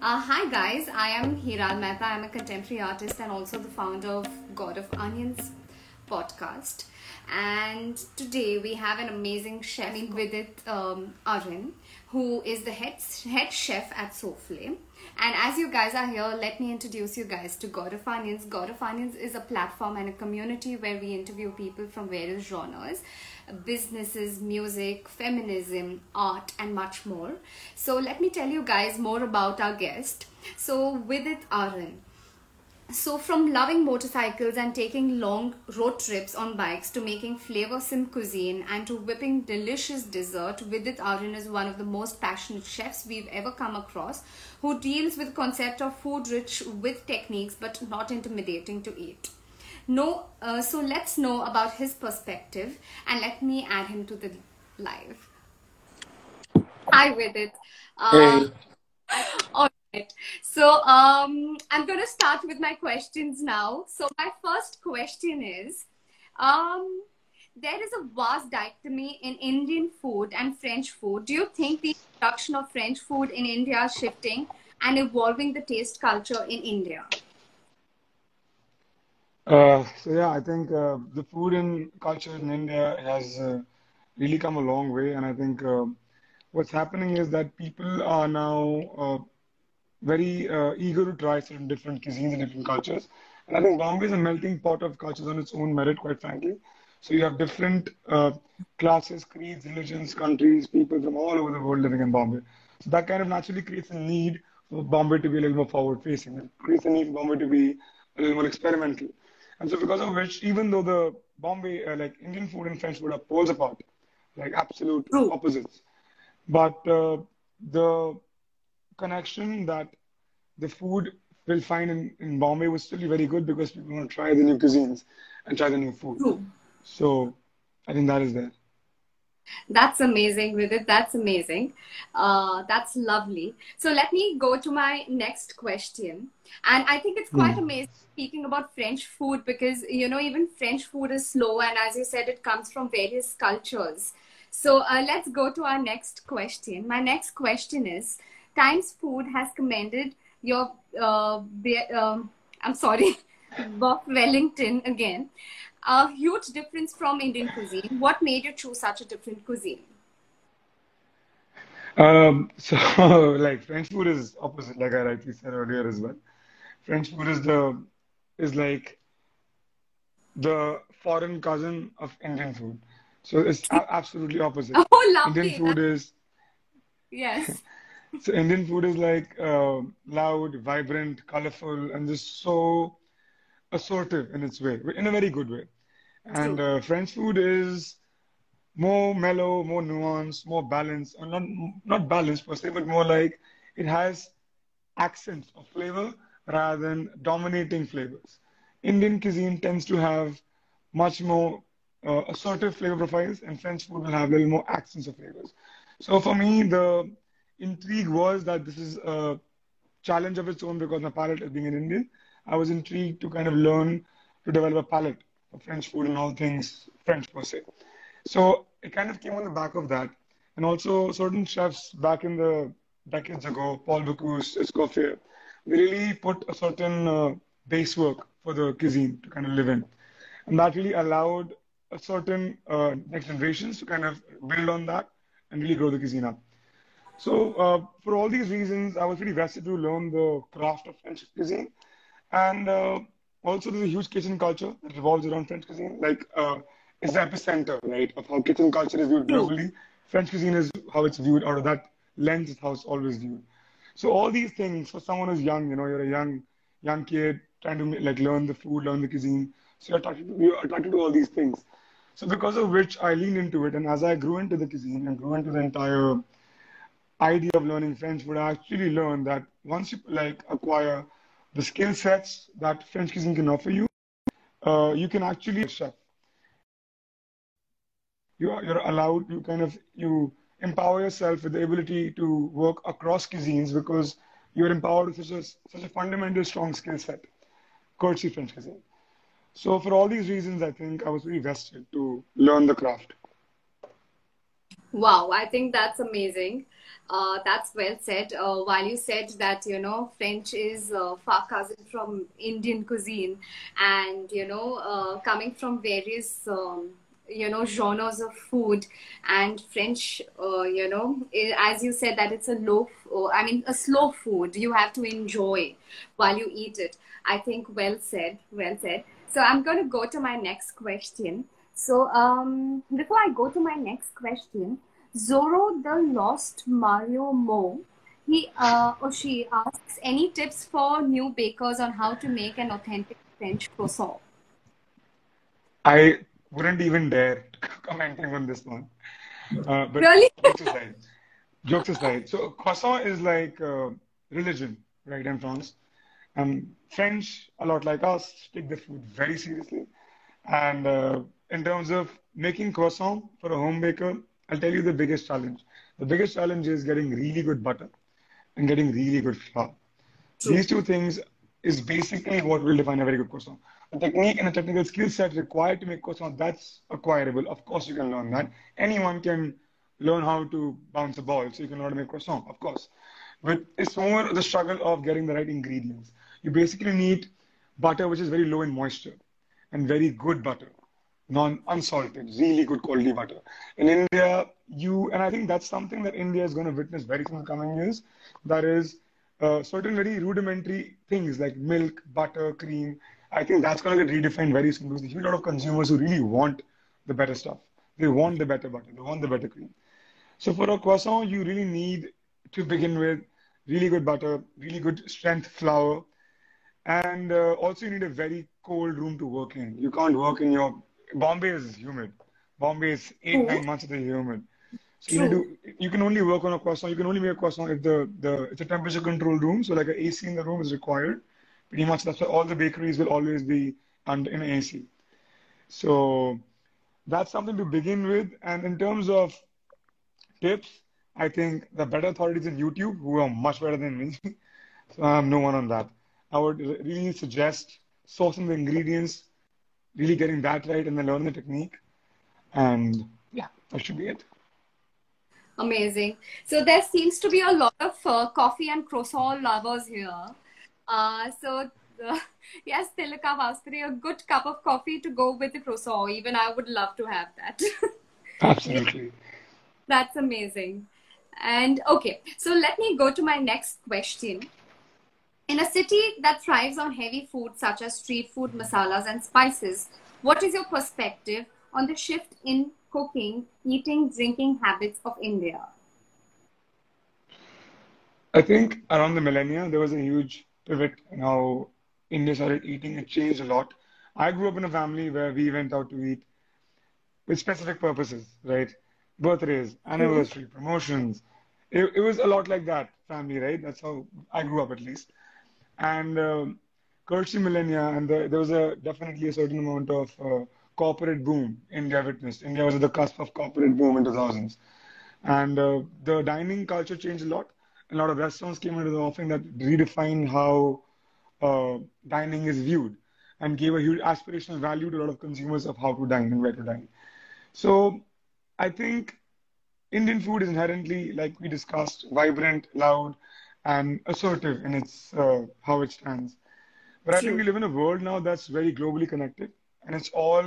Uh, hi guys, I am Hiral Mehta. I'm a contemporary artist and also the founder of God of Onions podcast. And today we have an amazing chef Vidit, um, Arun, who is the head, head chef at Souffle. And as you guys are here, let me introduce you guys to God of Onions. God of Onions is a platform and a community where we interview people from various genres businesses, music, feminism, art, and much more. So, let me tell you guys more about our guest. So, Vidit it, Arun. So, from loving motorcycles and taking long road trips on bikes to making flavorsome cuisine and to whipping delicious dessert, Vidit Arun is one of the most passionate chefs we've ever come across who deals with concept of food rich with techniques but not intimidating to eat. No, uh, so let's know about his perspective and let me add him to the live. Hi, Vidit. Um, hey. All right. So um, I'm going to start with my questions now. So my first question is, um, there is a vast dichotomy in Indian food and French food. Do you think the introduction of French food in India is shifting and evolving the taste culture in India? Uh, so yeah, I think uh, the food and culture in India has uh, really come a long way, and I think uh, what's happening is that people are now uh, very eager to try certain different cuisines and different cultures. And I think Bombay is a melting pot of cultures on its own merit, quite frankly. So you have different classes, creeds, religions, countries, people from all over the world living in Bombay. So that kind of naturally creates a need for Bombay to be a little more forward facing. It creates a need for Bombay to be a little more experimental. And so because of which, even though the Bombay, uh, like Indian food and French food are poles apart, like absolute True. opposites, but uh, the connection that the food will find in, in Bombay was still very good because people want to try the new cuisines and try the new food. True. So I think that is there. That's amazing, Vidit. That's amazing. Uh, that's lovely. So let me go to my next question. And I think it's quite mm. amazing speaking about French food because, you know, even French food is slow. And as you said, it comes from various cultures. So uh, let's go to our next question. My next question is Times Food has commended your, uh, um, I'm sorry, Buff Wellington again a huge difference from Indian cuisine. What made you choose such a different cuisine? Um, so, like French food is opposite, like I rightly said earlier as well. French food is the is like the foreign cousin of Indian food. So it's absolutely opposite. Oh, lovely. Indian food is yes. so Indian food is like uh, loud, vibrant, colorful, and just so assertive in its way, in a very good way. And uh, French food is more mellow, more nuanced, more balanced, or not not balanced per se, but more like it has accents of flavor rather than dominating flavors. Indian cuisine tends to have much more uh, assertive flavor profiles, and French food will have a little more accents of flavors. So for me, the intrigue was that this is a challenge of its own because my palate is being an Indian. I was intrigued to kind of learn to develop a palate French food and all things French per se. So it kind of came on the back of that. And also certain chefs back in the decades ago, Paul Bocuse, Escoffier, they really put a certain uh, base work for the cuisine to kind of live in. And that really allowed a certain uh, next generations to kind of build on that and really grow the cuisine up. So uh, for all these reasons, I was really vested to learn the craft of French cuisine. And uh, also there's a huge kitchen culture that revolves around French cuisine. Like uh, it's the epicenter, right, of how kitchen culture is viewed globally. French cuisine is how it's viewed out of that lens is how it's always viewed. So all these things for someone who's young, you know, you're a young young kid trying to like learn the food, learn the cuisine. So you're attracted to, you're attracted to all these things. So because of which I leaned into it, and as I grew into the cuisine and grew into the entire idea of learning French would I actually learn that once you like acquire the skill sets that French cuisine can offer you, uh, you can actually chef. You are, you're allowed, you kind of, you empower yourself with the ability to work across cuisines because you're empowered with such a, such a fundamental strong skill set, courtesy French cuisine. So for all these reasons, I think I was really vested to learn the craft. Wow, I think that's amazing. Uh, that's well said. Uh, while you said that, you know, French is uh, far cousin from Indian cuisine and, you know, uh, coming from various, um, you know, genres of food and French, uh, you know, i as you said that it's a low, uh, I mean, a slow food. You have to enjoy while you eat it. I think well said, well said. So I'm going to go to my next question. So um, before I go to my next question, Zorro the Lost Mario Mo, he uh, or she asks any tips for new bakers on how to make an authentic French croissant. I wouldn't even dare commenting on this one. Uh, but Really? jokes aside, jokes aside. So croissant is like uh, religion, right, in France. And French, a lot like us, take the food very seriously. And uh, in terms of making croissant for a home baker, I'll tell you the biggest challenge. The biggest challenge is getting really good butter and getting really good flour. True. These two things is basically what will define a very good croissant. The technique and the technical skill set required to make croissant, that's acquirable. Of course, you can learn that. Anyone can learn how to bounce a ball, so you can learn how to make croissant, of course. But it's more the struggle of getting the right ingredients. You basically need butter which is very low in moisture and very good butter, non unsalted, really good quality butter. In India, you and I think that's something that India is going to witness very soon in coming years. That is uh, certain very rudimentary things like milk, butter, cream. I think that's going to get redefined very soon because there's a lot of consumers who really want the better stuff. They want the better butter. They want the better cream. So for a croissant, you really need to begin with really good butter, really good strength flour, and uh, also, you need a very cold room to work in. You can't work in your Bombay is humid. Bombay is eight, nine months of the year humid. So you to, you can only work on a croissant. You can only make a croissant if the, the it's a temperature controlled room. So like an AC in the room is required. Pretty much that's why all the bakeries will always be under in AC. So that's something to begin with. And in terms of tips, I think the better authorities in YouTube who are much better than me. So I'm no one on that. I would really suggest sourcing the ingredients, really getting that right, and then learning the technique. And yeah, that should be it. Amazing. So there seems to be a lot of uh, coffee and croissant lovers here. Uh, so uh, yes, Tilaka Vaskari, a good cup of coffee to go with the croissant. Even I would love to have that. Absolutely. That's amazing. And okay, so let me go to my next question. In a city that thrives on heavy food such as street food, masalas, and spices, what is your perspective on the shift in cooking, eating, drinking habits of India? I think around the millennia, there was a huge pivot in how India started eating. It changed a lot. I grew up in a family where we went out to eat with specific purposes, right? Birthdays, Mhm. anniversary, promotions. It, it was a lot like that, family, right? That's how I grew up at least. And um, courtesy millennia, and the, there was a definitely a certain amount of uh, corporate boom India witnessed. India was at the cusp of corporate boom in the thousands, And uh, the dining culture changed a lot. A lot of restaurants came into the offering that redefined how uh, dining is viewed and gave a huge aspirational value to a lot of consumers of how to dine and where to dine. So I think Indian food is inherently, like we discussed, vibrant, loud, and assertive in its uh, how it stands. But I think we live in a world now that's very globally connected, and it's all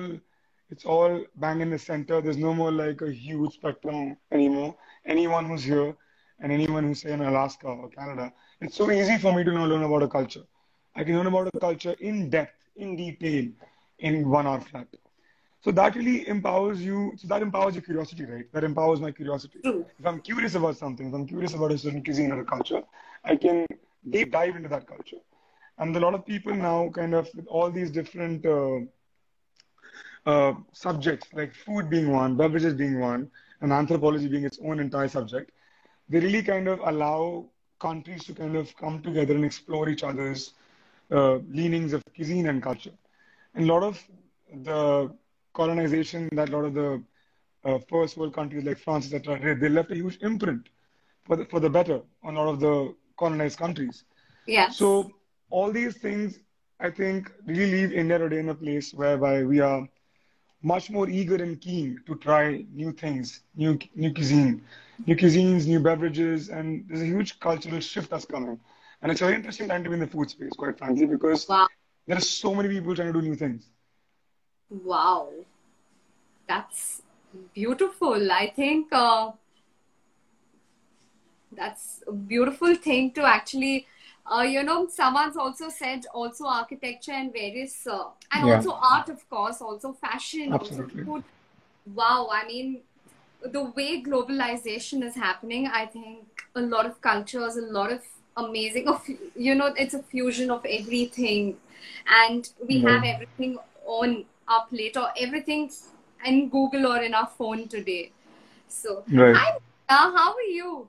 it's all bang in the center. There's no more like a huge spectrum anymore. Anyone who's here and anyone who's say in Alaska or Canada, it's so easy for me to now learn about a culture. I can learn about a culture in depth, in detail, in one hour flat. So that really empowers you. So that empowers your curiosity, right? That empowers my curiosity. True. If I'm curious about something, if I'm curious about a certain cuisine or a culture, I can deep dive into that culture. And a lot of people now, kind of, with all these different uh, uh, subjects, like food being one, beverages being one, and anthropology being its own entire subject, they really kind of allow countries to kind of come together and explore each other's uh, leanings of cuisine and culture. And a lot of the colonization that a lot of the uh, first world countries like France, etc., they left a huge imprint for the, for the better on a lot of the colonized countries. Yeah. So all these things, I think, really leave India today in a place whereby we are much more eager and keen to try new things, new new cuisine, new cuisines, new beverages, and there's a huge cultural shift that's coming. And it's a very interesting time to be in the food space, quite frankly, because Wow. there are so many people trying to do new things. Wow. That's beautiful. I think uh, that's a beautiful thing to actually, uh, you know, someone's also said also architecture and various, uh, and Yeah. also art, of course, also fashion, Absolutely. also food. Wow. I mean, the way globalization is happening, I think a lot of cultures, a lot of amazing, of you know, it's a fusion of everything, and we have everything on our plate or everything in Google or in our phone today. So, Right. hi, Nina, how are you?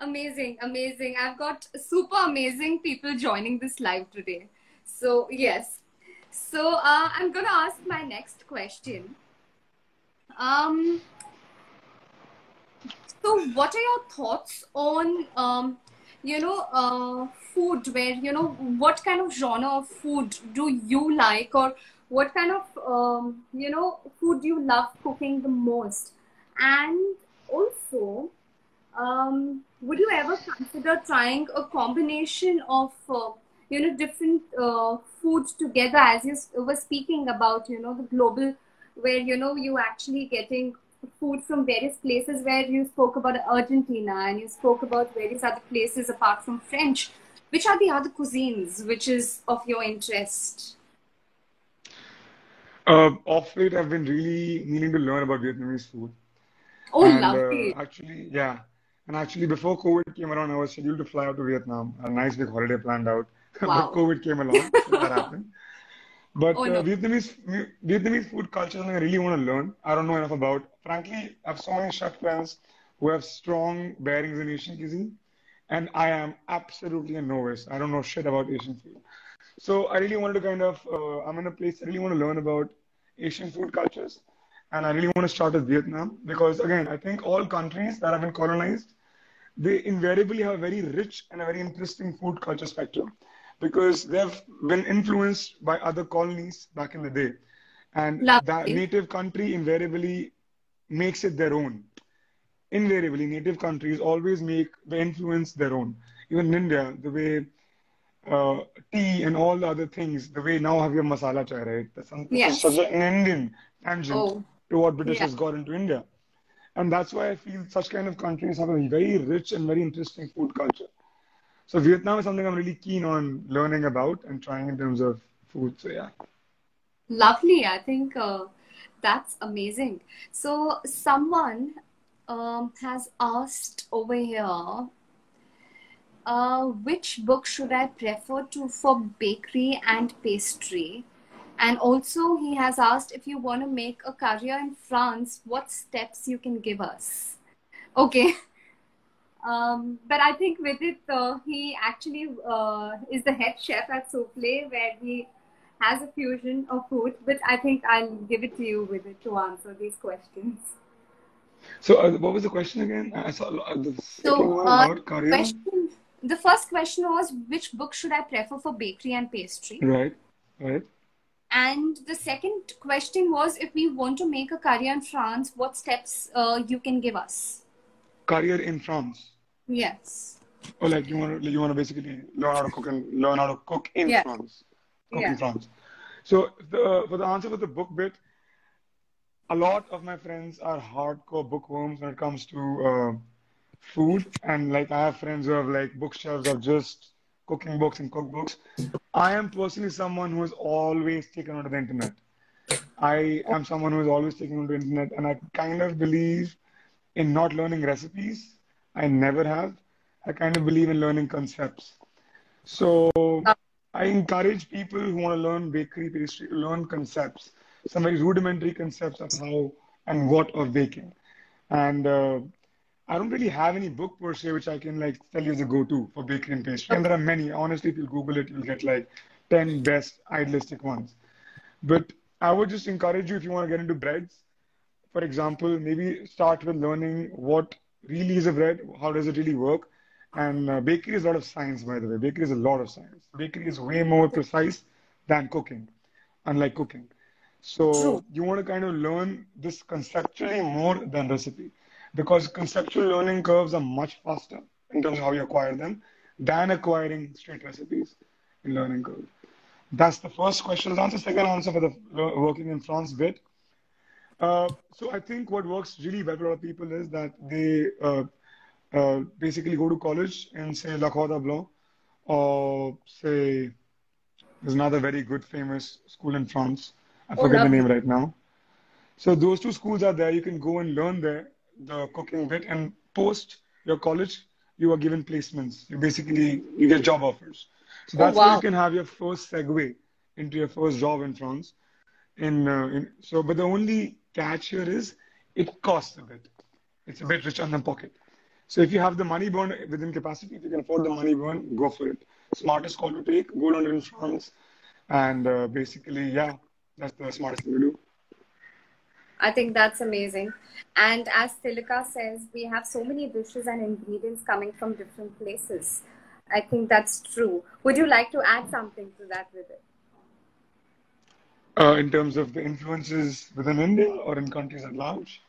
Amazing, amazing. I've got super amazing people joining this live today. So, yes. So, uh, I'm gonna ask my next question. Um, so, what are your thoughts on, um, you know, uh, food? Where you know, what kind of genre of food do you like, or what kind of, um, you know, food do you love cooking the most? And also, um, would you ever consider trying a combination of, uh, you know, different uh, foods together? As you were speaking about, you know, the global, where you know you actually getting food from various places where you spoke about Argentina and you spoke about various other places apart from French. Which are the other cuisines which is of your interest? Uh, off late, I've been really meaning to learn about Vietnamese food. Oh, And lovely. uh, actually, yeah. And actually, before COVID came around, I was scheduled to fly out to Vietnam. A nice big holiday planned out. But COVID came along, so that happened. But Oh uh. Vietnamese Vietnamese food culture is something I really want to learn. I don't know enough about. Frankly, I have so many chef friends who have strong bearings in Asian cuisine, and I am absolutely a novice. I don't know shit about Asian food. So I really wanted to kind of, uh, I'm in a place I really want to learn about Asian food cultures, and I really want to start with Vietnam because again, I think all countries that have been colonized, they invariably have a very rich and a very interesting food culture spectrum because they've been influenced by other colonies back in the day, and that Lovely. native country invariably makes it their own invariably native countries always make the influence their own. Even in India, the way uh, tea and all the other things, the way now have your masala chai, right? That's, that's Yes. such an Indian tangent Oh, to what British yeah. has got into India. And that's why I feel such kind of countries have a very rich and very interesting food culture. So Vietnam is something I'm really keen on learning about and trying in terms of food. So yeah. Lovely. I think uh, that's amazing. So, someone um, has asked over here, uh, which book should I prefer to for bakery and pastry? And also, he has asked if you want to make a career in France, what steps you can give us? Okay. Um, but I think Vidit, uh, he actually uh, is the head chef at Souffle, where he has a fusion of food. But I think I'll give it to you Vidit to answer these questions. So uh, what was the question again? I saw the second So, uh, about career. question, the first question was which book should I prefer for bakery and pastry? Right, right. And the second question was if we want to make a career in France, what steps uh, you can give us? Career in France. Yes. Or like you want to you want to basically learn how to cook and learn how to cook in Yeah. France, cook Yeah. in France. So the for the answer for the book bit, a lot of my friends are hardcore bookworms when it comes to uh, food, and like I have friends who have like bookshelves of just cooking books and cookbooks. I am personally someone who is always taken onto the internet. I am someone who is always taken onto the internet, and I kind of believe in not learning recipes. I never have. I kind of believe in learning concepts. So I encourage people who want to learn bakery pastry to learn concepts, some very rudimentary concepts of how and what of baking. And uh, I don't really have any book per se which I can like tell you as a go-to for bakery and pastry. And there are many. Honestly, if you Google it, you'll get like 10 best idealistic ones. But I would just encourage you if you want to get into breads, for example, maybe start with learning what really is a bread, how does it really work. And uh, bakery is a lot of science, by the way. Bakery is a lot of science. Bakery is way more precise than cooking, unlike cooking. True. So you want to kind of learn this conceptually more than recipe because conceptual learning curves are much faster in terms of how you acquire them than acquiring straight recipes in learning curve. That's the first question. I'll answer second answer for the uh, working in France bit. Uh, so I think what works really well for a lot of people is that they uh, uh, basically go to college and say La Cordon Bleu or say there's another very good famous school in France. I Oh, forget the name right now. So those two schools are there. You can go and learn there the cooking bit, and post your college, you are given placements. You basically you get job offers. So Oh, that's how you can have your first segue into your first job in France. In, uh, in so, but the only catch here is it costs a bit. It's a bit rich on the pocket. So if you have the money burn within capacity, if you can afford the money burn, go for it. Smartest call to take, go learn in France, and uh, basically, yeah, that's the smartest thing to do. I think that's amazing. And as Tilika says, we have so many dishes and ingredients coming from different places. I think that's true. Would you like to add something to that Vidit? Uh, in terms of the influences within India or in countries at large?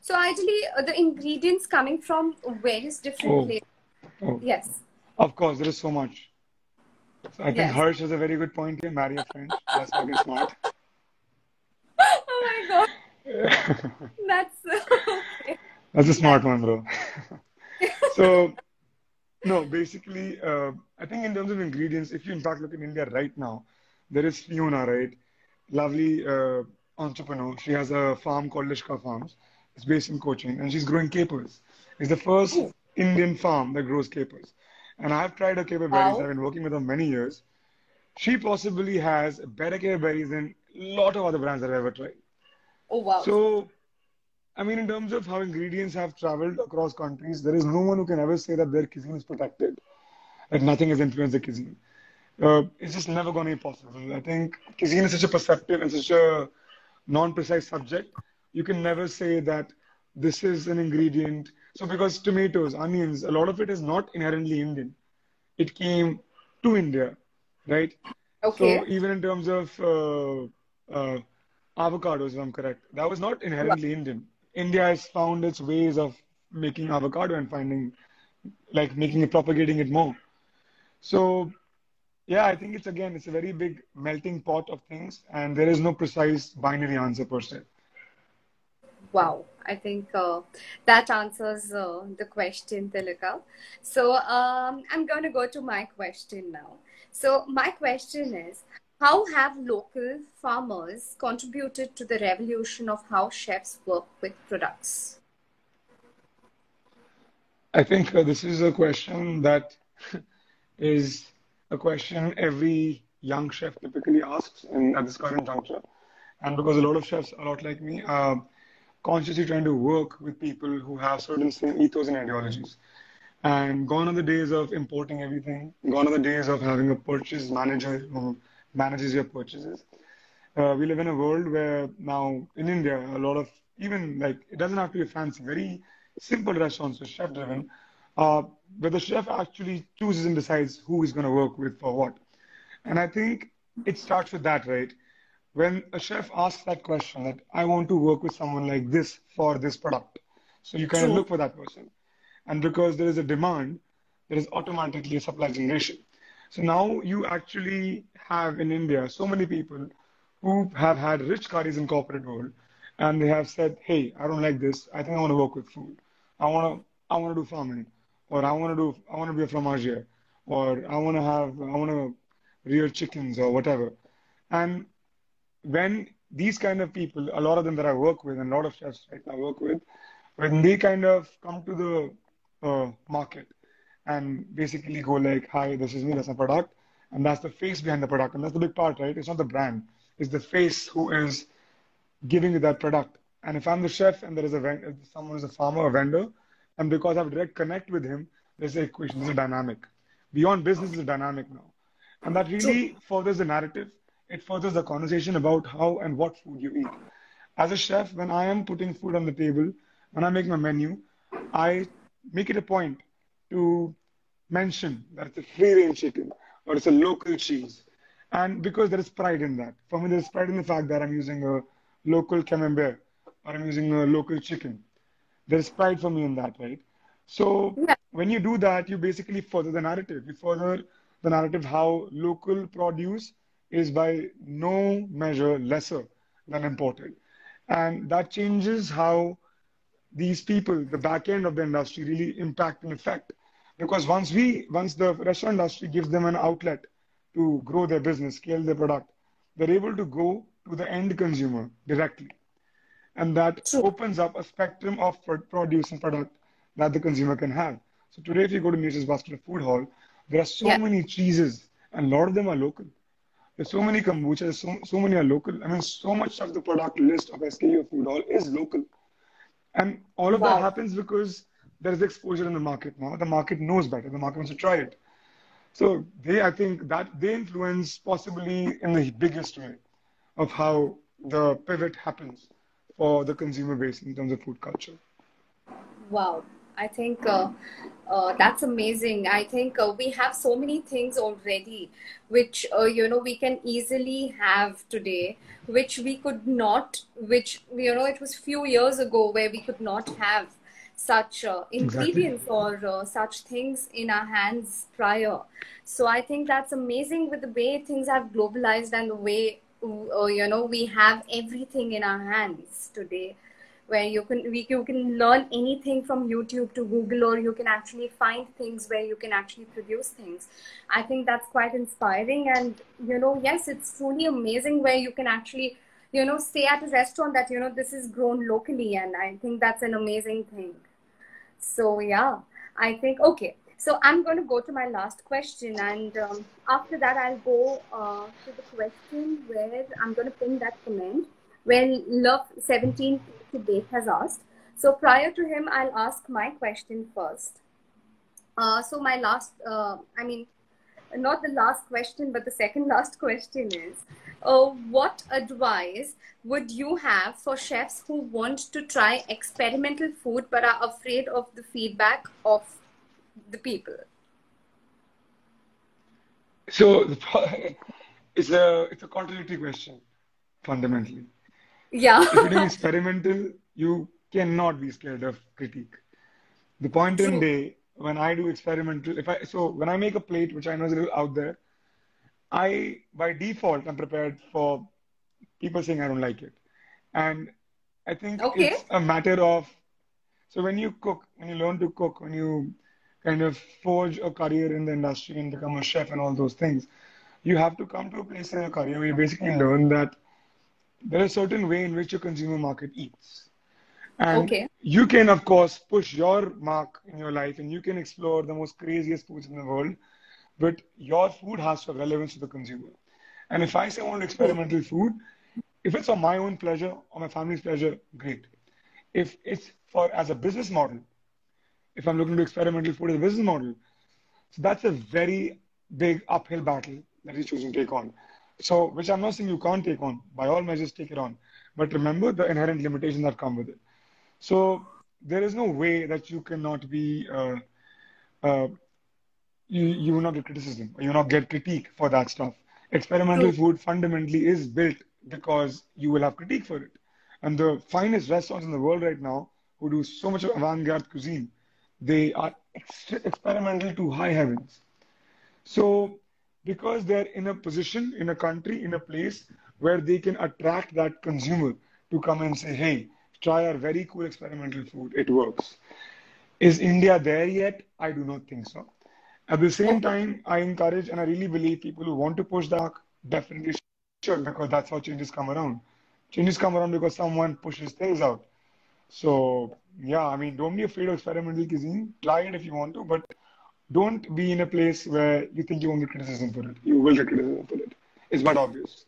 So, ideally, uh, the ingredients coming from various different Oh, places. oh, Yes, of course, there is so much. So I think yes. Harsh has a very good point here. Marry a French. That's fucking smart. That's okay. That's a smart one, bro. So, no, basically, uh, I think in terms of ingredients, if you in fact look in India right now, there is Fiona, right? Lovely uh, entrepreneur. She has a farm called Lishka Farms. It's based in Cochin, and she's growing capers. It's the first oh, Indian farm that grows capers. And I've tried her caper berries. I've been working with her many years. She possibly has better caper berries than a lot of other brands that I've ever tried. Oh, wow. So, I mean, in terms of how ingredients have traveled across countries, there is no one who can ever say that their cuisine is protected, that nothing has influenced the cuisine. Uh, it's just never going to be possible. I think cuisine is such a perceptive and such a non-precise subject. You can never say that this is an ingredient. So, because tomatoes, onions, a lot of it is not inherently Indian. It came to India, right? Okay. So, even in terms of uh, uh, avocados, if I'm correct, that was not inherently Indian. India has found its ways of making avocado and finding, like, making it, propagating it more. So, yeah, I think it's again, it's a very big melting pot of things, and there is no precise binary answer per se. Wow, I think uh, that answers uh, the question, Tilika. So um, I'm going to go to my question now. So my question is, how have local farmers contributed to the revolution of how chefs work with products? I think uh, this is a question that is a question every young chef typically asks in, at this current juncture. And because a lot of chefs, a lot like me, are consciously trying to work with people who have certain same ethos and ideologies. And gone are the days of importing everything. Gone are the days of having a purchase manager manages your purchases. Uh, we live in a world where now in India, a lot of even like it doesn't have to be fancy, very simple restaurants are chef driven, uh, where the chef actually chooses and decides who he's going to work with for what. And I think it starts with that, right? When a chef asks that question, that I want to work with someone like this for this product. So you kind of look for that person. And because there is a demand, there is automatically a supply generation. So now you actually have in India so many people who have had rich careers in corporate world and they have said, hey, I don't like this. I think I want to work with food. I want to I want to do farming or I want to do I want to be a fromager or I want to have I want to rear chickens or whatever. And when these kind of people, a lot of them that I work with, and a lot of chefs right now work with, when they kind of come to the uh, market and basically go like, "Hi, this is me, that's my product," and that's the face behind the product, and that's the big part, right? It's not the brand, it's the face who is giving you that product. And if I'm the chef and there is a ven- someone who's a farmer, a vendor, and because I have direct connect with him, there's a equation, there's a dynamic. Beyond business is a dynamic now. And that really furthers the narrative. It furthers the conversation about how and what food you eat. As a chef, when I am putting food on the table, when I make my menu, I make it a point to mention that it's a free range chicken or it's a local cheese. And because there is pride in that. For me, there is pride in the fact that I'm using a local camembert or I'm using a local chicken. There is pride for me in that, right? So Yeah. when you do that, you basically further the narrative. You further the narrative how local produce is by no measure lesser than imported. And that changes how these people, the back end of the industry, really impact and affect. Because once we, once the restaurant industry gives them an outlet to grow their business, scale their product, they're able to go to the end consumer directly. And that True. opens up a spectrum of pro- produce and product that the consumer can have. So today, if you go to Nature's Basket Food Hall, there are so Yeah. many cheeses, and a lot of them are local. There's so many kombuchas, so, so many are local. I mean, so much of the product list of SKU of Food Hall is local. And all of that happens because there is exposure in the market now. The market knows better. The market wants to try it. So they, I think that they influence possibly in the biggest way of how the pivot happens for the consumer base in terms of food culture. Wow, I think uh, uh, that's amazing. I think uh, we have so many things already, which uh, you know we can easily have today, which we could not. Which you know it was few years ago where we could not have such uh, Exactly. ingredients or uh, such things in our hands prior. So I think that's amazing with the way things have globalized and the way uh, you know we have everything in our hands today where you can we, you can learn anything from YouTube to Google, or you can actually find things where you can actually produce things. I think that's quite inspiring, and you know, yes, it's truly amazing where you can actually you know stay at a restaurant that you know this is grown locally, and I think that's an amazing thing. So yeah, I think okay. So I'm going to go to my last question, and um, after that, I'll go uh, to the question where I'm going to pin that comment where Love 17 debate has asked. So prior to him, I'll ask my question first. Uh, so my last, uh, I mean, not the last question, but the second last question is, uh, what advice would you have for chefs who want to try experimental food but are afraid of the feedback of the people? So it's a it's a contradictory question fundamentally. Yeah. If you're doing experimental, you cannot be scared of critique. The point in day when I do experimental, if I so when I make a plate which I know is a little out there, I by default I'm prepared for people saying I don't like it. And I think Okay. it's a matter of so when you cook, when you learn to cook, when you kind of forge a career in the industry and become a chef and all those things, you have to come to a place in your career where you basically learn that there is a certain way in which your consumer market eats. And Okay. you can, of course, push your mark in your life and you can explore the most craziest foods in the world, but your food has to have relevance to the consumer. And if I say I want experimental food, if it's for my own pleasure or my family's pleasure, great. If it's for as a business model, if I'm looking to experimental food as a business model, so that's a very big uphill battle that he's choosing to take on. So, which I'm not saying you can't take on. By all measures, take it on. But remember the inherent limitations that come with it. So, there is no way that you cannot be, uh, uh, you, you will not get criticism you will not get critique for that stuff. Experimental True. food fundamentally is built because you will have critique for it. And the finest restaurants in the world right now who do so much of avant-garde cuisine, they are ex- experimental to high heavens. So, because they're in a position, in a country, in a place where they can attract that consumer to come and say, hey, try our very cool experimental food, it works. Is India there yet? I do not think so. At the same time, I encourage and I really believe people who want to push the mark definitely should because that's how changes come around. Changes come around because someone pushes things out. So, yeah, I mean, don't be afraid of experimental cuisine. Try it if you want to, but don't be in a place where you think you won't get criticism for it. You will get criticism for it. It's but obvious.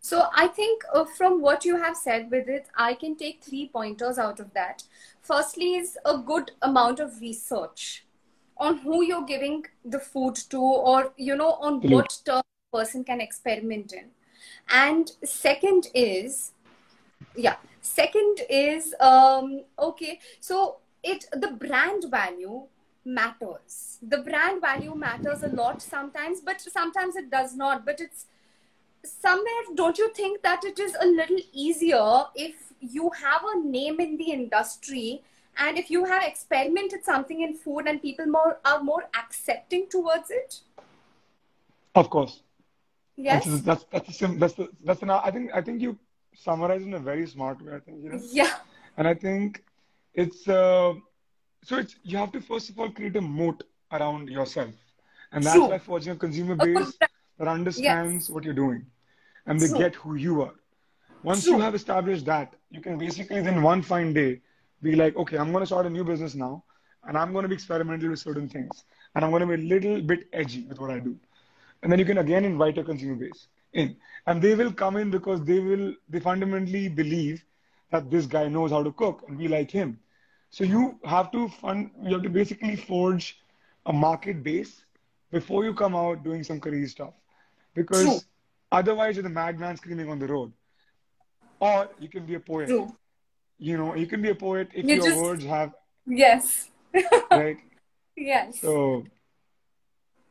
So I think uh, from what you have said Vidit, I can take three pointers out of that. Firstly, is a good amount of research on who you're giving the food to, or you know, on Absolutely. what term person can experiment in. And second is, yeah, second is um, okay. So it the brand value matters. The brand value matters a lot sometimes, but sometimes it does not. But it's somewhere, don't you think that it is a little easier if you have a name in the industry and if you have experimented something in food and people more are more accepting towards it? Of course. Yes. That's that's that's sim- that's the that's an I think I think you summarize in a very smart way. I think you know, Yeah. and I think it's uh, so it's you have to first of all create a moat around yourself, and that's True. why forging a consumer base that understands what you're doing, and they True. get who you are. Once you have established that, you can basically then one fine day be like, okay, I'm going to start a new business now, and I'm going to be experimental with certain things, and I'm going to be a little bit edgy with what I do. And then you can again invite your consumer base in, and they will come in because they will they fundamentally believe that this guy knows how to cook, and we like him. So you have to fund, you have to basically forge a market base before you come out doing some crazy stuff, because True. otherwise you're the madman screaming on the road. Or you can be a poet. True. You know, you can be a poet if You your just- words have Yes. right. Yes. So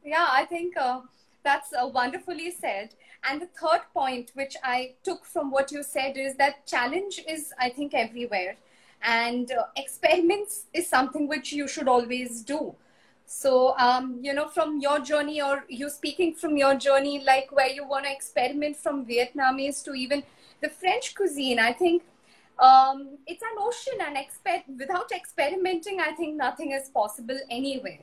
Yeah, I think uh, that's uh, wonderfully said. And the third point, which I took from what you said, is that challenge is, I think, everywhere. And uh, experiments is something which you should always do. So, um, you know, from your journey, or you speaking from your journey, like where you want to experiment from Vietnamese to even the French cuisine, I think um, it's an ocean, and exper- without experimenting, I think nothing is possible anywhere.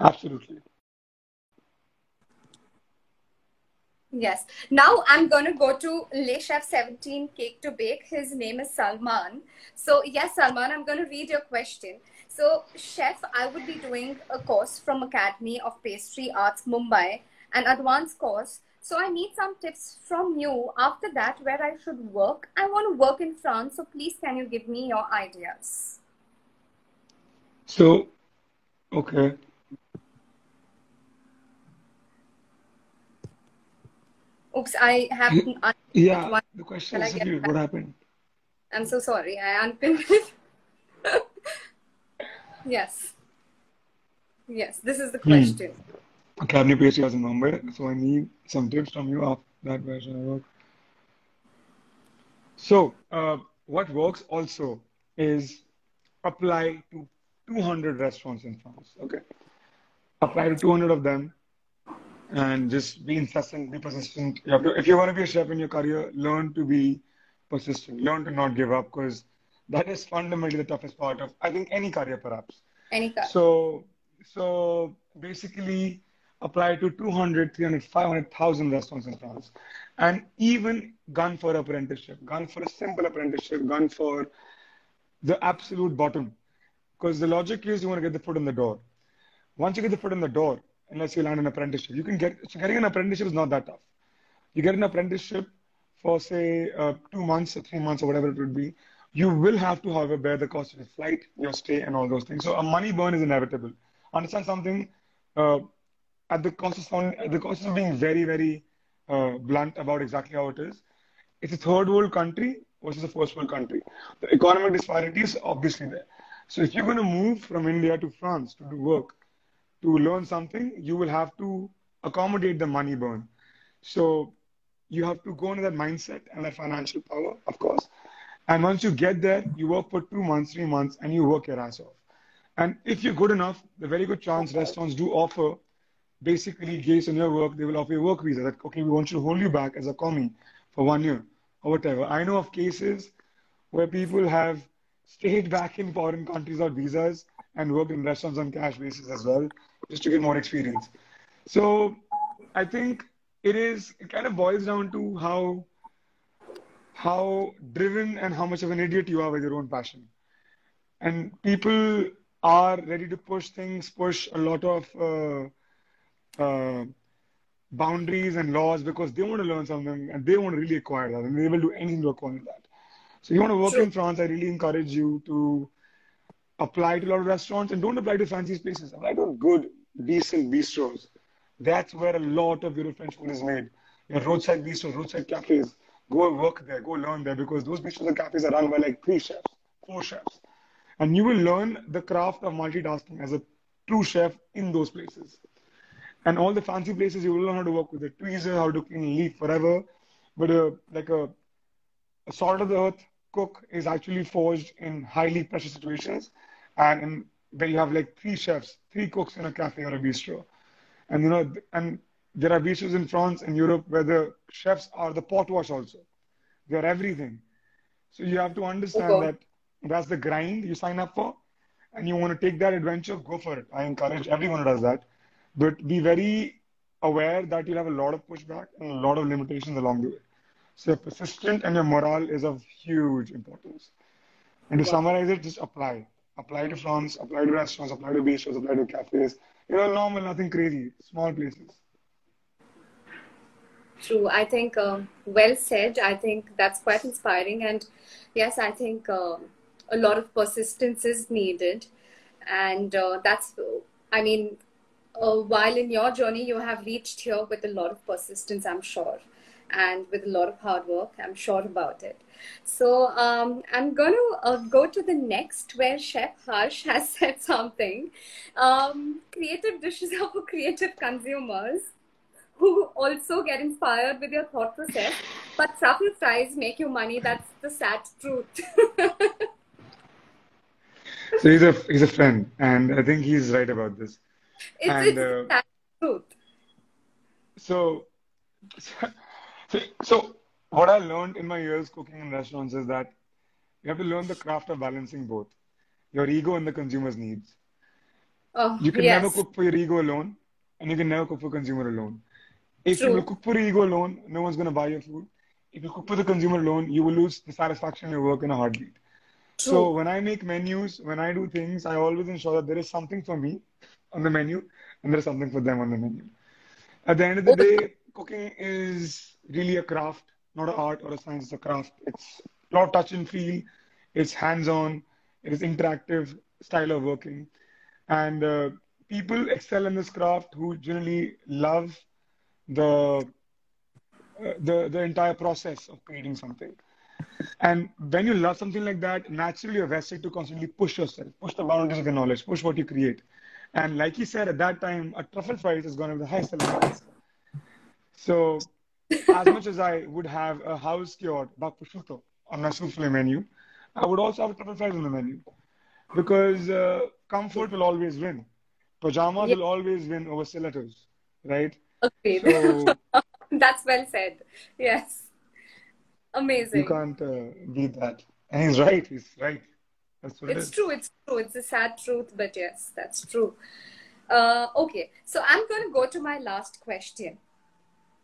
absolutely. Yes. Now I'm going to go to Le Chef 17 Cake to Bake. His name is Salman. So, yes, Salman, I'm going to read your question. So, Chef, I would be doing a course from Academy of Pastry Arts Mumbai, an advanced course. So, I need some tips from you after that where I should work. I want to work in France. So, please, can you give me your ideas? So okay. Oops, I have. un- Yeah, one. the question is what happened? I'm so sorry. I unpinned it. yes. Yes, this is the hmm. question. Academy Pastry House in Mumbai. So I need some tips from you after that where should I work? So uh, what works also is apply to 200 restaurants in France. Okay. Apply to 200 of them and just be incessant, be persistent. You to, if you want to be a chef in your career, learn to be persistent, learn to not give up because that is fundamentally the toughest part of, I think, any career perhaps. Any card. So, so basically apply to 200, 300, 500,000 restaurants in France and even gun for apprenticeship, gun for a simple apprenticeship, gun for the absolute bottom. Because the logic is you want to get the foot in the door. Once you get the foot in the door, unless you land an apprenticeship, you can get, so getting an apprenticeship is not that tough. You get an apprenticeship for say uh, two months or three months or whatever it would be. You will have to, however, bear the cost of your flight, your stay, and all those things. So a money burn is inevitable. Understand something? Uh, at the cost of at the cost of being very, very uh, blunt about exactly how it is, it's a third world country versus a first world country. The economic disparity is obviously there. So if you're going to move from India to France to do work, to learn something, you will have to accommodate the money burn. So you have to go into that mindset and that financial power, of course. And once you get there, you work for two months, three months, and you work your ass off. And if you're good enough, the very good chance restaurants do offer basically based on your work, they will offer you work visa that okay, we want you to hold you back as a commis for one year or whatever. I know of cases where people have stayed back in foreign countries without visas and worked in restaurants on cash basis as well, just to get more experience. So I think it is it kind of boils down to how how driven and how much of an idiot you are with your own passion. And people are ready to push things, push a lot of uh, uh, boundaries and laws because they want to learn something and they want to really acquire that and they will do anything to acquire that. So you want to work True. in France, I really encourage you to apply to a lot of restaurants and don't apply to fancy spaces. Apply to good, decent bistros. That's where a lot of your French food is made. Your roadside bistros, roadside cafes. Go work there, go learn there because those bistros and cafes are run by like three chefs, four chefs. And you will learn the craft of multitasking as a true chef in those places. And all the fancy places, you will learn how to work with a tweezer, how to clean leaf forever. But uh, like a, a salt of the earth cook is actually forged in highly pressure situations, and in, where you have like three chefs, three cooks in a cafe or a bistro, and you know, and there are bistros in France and Europe where the chefs are the pot wash also. They're everything. So you have to understand Okay. that that's the grind you sign up for, and you want to take that adventure, go for it. I encourage everyone who does that, but be very aware that you'll have a lot of pushback and a lot of limitations along the way. So you're persistent and your morale is of huge importance. And to summarize it, just apply. Apply to France, apply to restaurants, apply to bistros, apply to cafes. You know, normal, nothing crazy, small places. True. I think um, well said. I think that's quite inspiring. And yes, I think um a lot of persistence is needed. And uh, that's, I mean, uh, while in your journey, you have reached here with a lot of persistence, I'm sure, and with a lot of hard work, I'm sure about it. So um, I'm going to uh, go to the next where Chef Harsh has said something. Um, creative dishes are for creative consumers who also get inspired with your thought process. But truffle fries make you money. That's the sad truth. So he's a he's a friend, and I think he's right about this. It's, And it's uh, truth. so, so, so what I learned in my years cooking in restaurants is that you have to learn the craft of balancing both your ego and the consumer's needs. Oh, You can never cook for your ego alone, and you can never cook for consumer alone. If you cook for your ego alone, no one's going to buy your food. If you cook for the consumer alone, you will lose the satisfaction of your work in a heartbeat. So when I make menus, when I do things, I always ensure that there is something for me on the menu and there is something for them on the menu. At the end of the day, cooking is really a craft, not an art or a science, it's a craft. It's a lot of touch and feel, it's hands-on, it is interactive style of working. And uh, people excel in this craft who generally love the uh, the the entire process of creating something. And when you love something like that, naturally you're vested to constantly push yourself, push the boundaries of your knowledge, push what you create. And like he said, at that time, a truffle fries is going to be the highest selling price. So, as much as I would have a house cured buck prosciutto on my souffle menu, I would also have truffle fries on the menu because uh, comfort will always win. Pajamas Yeah, will always win over stilettos, right? agreed. So That's well said. Yes. Amazing. You can't uh, beat that. And he's right. He's right. That's what it It's true. It's true. It's a sad truth, but yes, that's true. Uh, okay, so I'm going to go to my last question.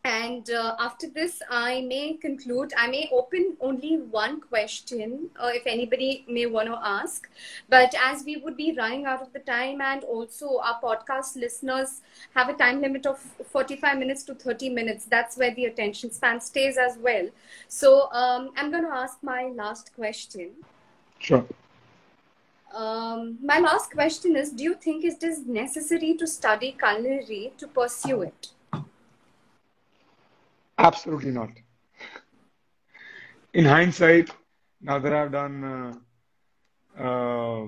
And uh, after this, I may conclude. I may open only one question uh, if anybody may want to ask. But as we would be running out of the time, and also our podcast listeners have a time limit of 45 minutes to 30 minutes, that's where the attention span stays as well. So um, I'm going to ask my last question. Sure. Um, my last question is Do you think it is necessary to study culinary to pursue it? Absolutely not. In hindsight, now that I've done uh, uh,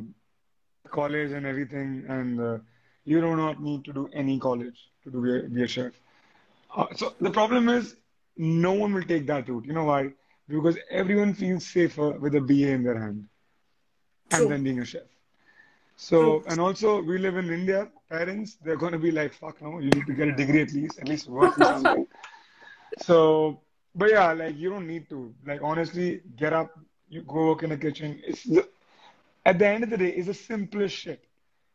college and everything, and uh, you do not need to do any college to do be a, be a chef. Uh, so the problem is, no one will take that route. You know why? Because everyone feels safer with a BA in their hand and True, then being a chef. true. So, and also we live in India, parents, they're going to be like, fuck no, you need to get a degree at least, at least work in something. So, but yeah, like you don't need to. Like honestly, get up, you go work in the kitchen. It's the, at the end of the day, it's the simplest shit.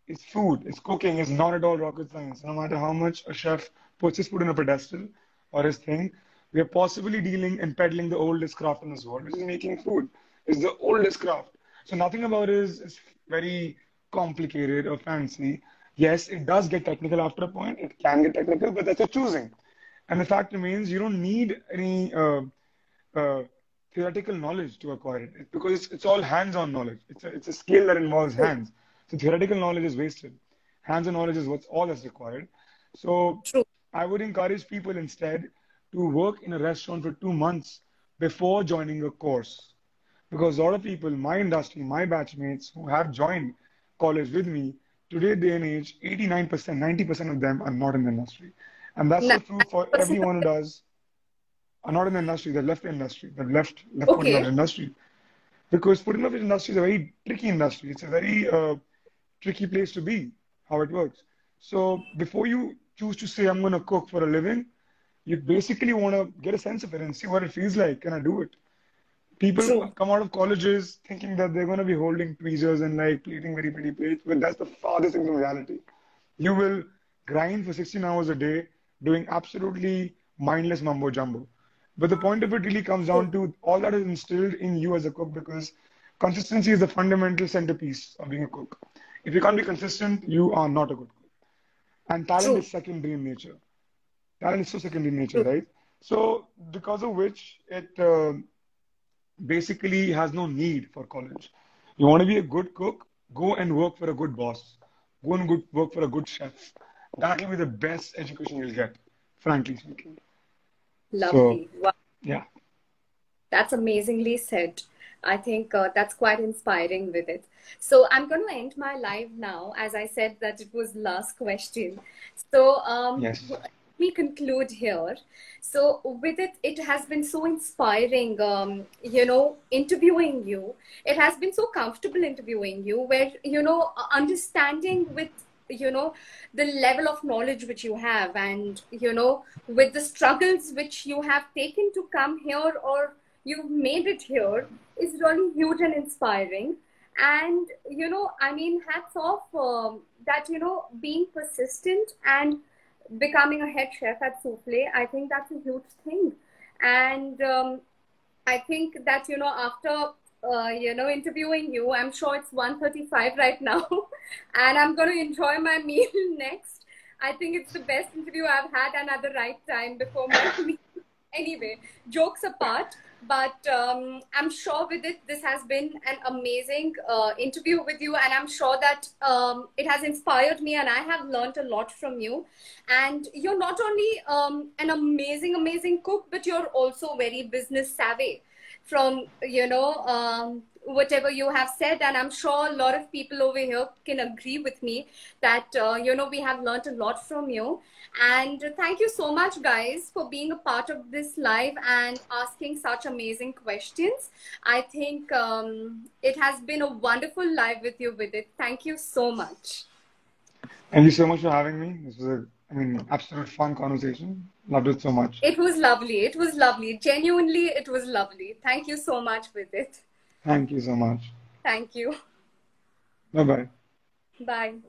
It's food, it's cooking, it's not at all rocket science. No matter how much a chef puts his food on a pedestal or his thing, we are possibly dealing and peddling the oldest craft in this world, which is making food. It's the oldest craft. So nothing about it is, is very complicated or fancy. Yes, it does get technical after a point. It can get technical, but that's a choosing. And the fact remains, you don't need any uh, uh, theoretical knowledge to acquire it because it's, it's all hands-on knowledge. It's a, it's a skill that involves hands. So theoretical knowledge is wasted. Hands-on knowledge is what's all that's required. So true. I would encourage people instead to work in a restaurant for two months before joining a course Because a lot of people, my industry, my batchmates who have joined college with me, today day and age, 89%, 90% of them are not in the industry. And that's so true for everyone who does are not in the industry, they've left the industry, they've left left Okay. foot industry. Because food and beverage industry is a very tricky industry. It's a very uh, tricky place to be, how it works. So before you choose to say, I'm going to cook for a living, you basically want to get a sense of it and see what it feels like. Can I do it? People True. come out of colleges thinking that they're going to be holding tweezers and like plating very pretty plates, but that's the farthest thing from reality. You will grind for 16 hours a day doing absolutely mindless mumbo jumbo. But the point of it really comes down to all that is instilled in you as a cook because consistency is the fundamental centerpiece of being a cook. If you can't be consistent, you are not a good cook. And talent True. is secondary in nature. Talent is so secondary in nature, right? So, because of which it uh, basically has no need for college. You want to be a good cook, go and work for a good boss. Go and good, work for a good chef. That will be the best education you'll get, frankly speaking. Lovely. Wow. Yeah. That's amazingly said. I think uh, that's quite inspiring Vidit. So I'm going to end my live now. As I said that it was last question. So um, Yes. Me conclude here. So Vidit, it has been so inspiring. Um, you know, interviewing you. It has been so comfortable interviewing you, where you know, understanding with you know the level of knowledge which you have and you know with the struggles which you have taken to come here or you've made it here is really huge and inspiring and you know i mean hats off um, that you know being persistent and becoming a head chef at souffle i think that's a huge thing. And um, i think that you know after uh, you know interviewing you i'm sure it's 1.35 right now and i'm going to enjoy my meal next. I think it's the best interview i've had and at the right time before my meal. Anyway jokes apart but um, i'm sure Vidit this has been an amazing uh, interview with you. And i'm sure that um, it has inspired me and i have learned a lot from you. And you're not only um, an amazing amazing cook but you're also very business savvy from you know um, whatever you have said and i'm sure a lot of people over here can agree with me that uh, you know we have learned a lot from you. And thank you so much guys for being a part of this live and asking such amazing questions. I think um, it has been a wonderful live with you Vidit thank you so much. Thank you so much for having me. This was a, I mean, absolute fun conversation. Loved it so much. it was lovely. It was lovely. Genuinely it was lovely. Thank you so much Vidit Thank you so much. thank you Bye bye. bye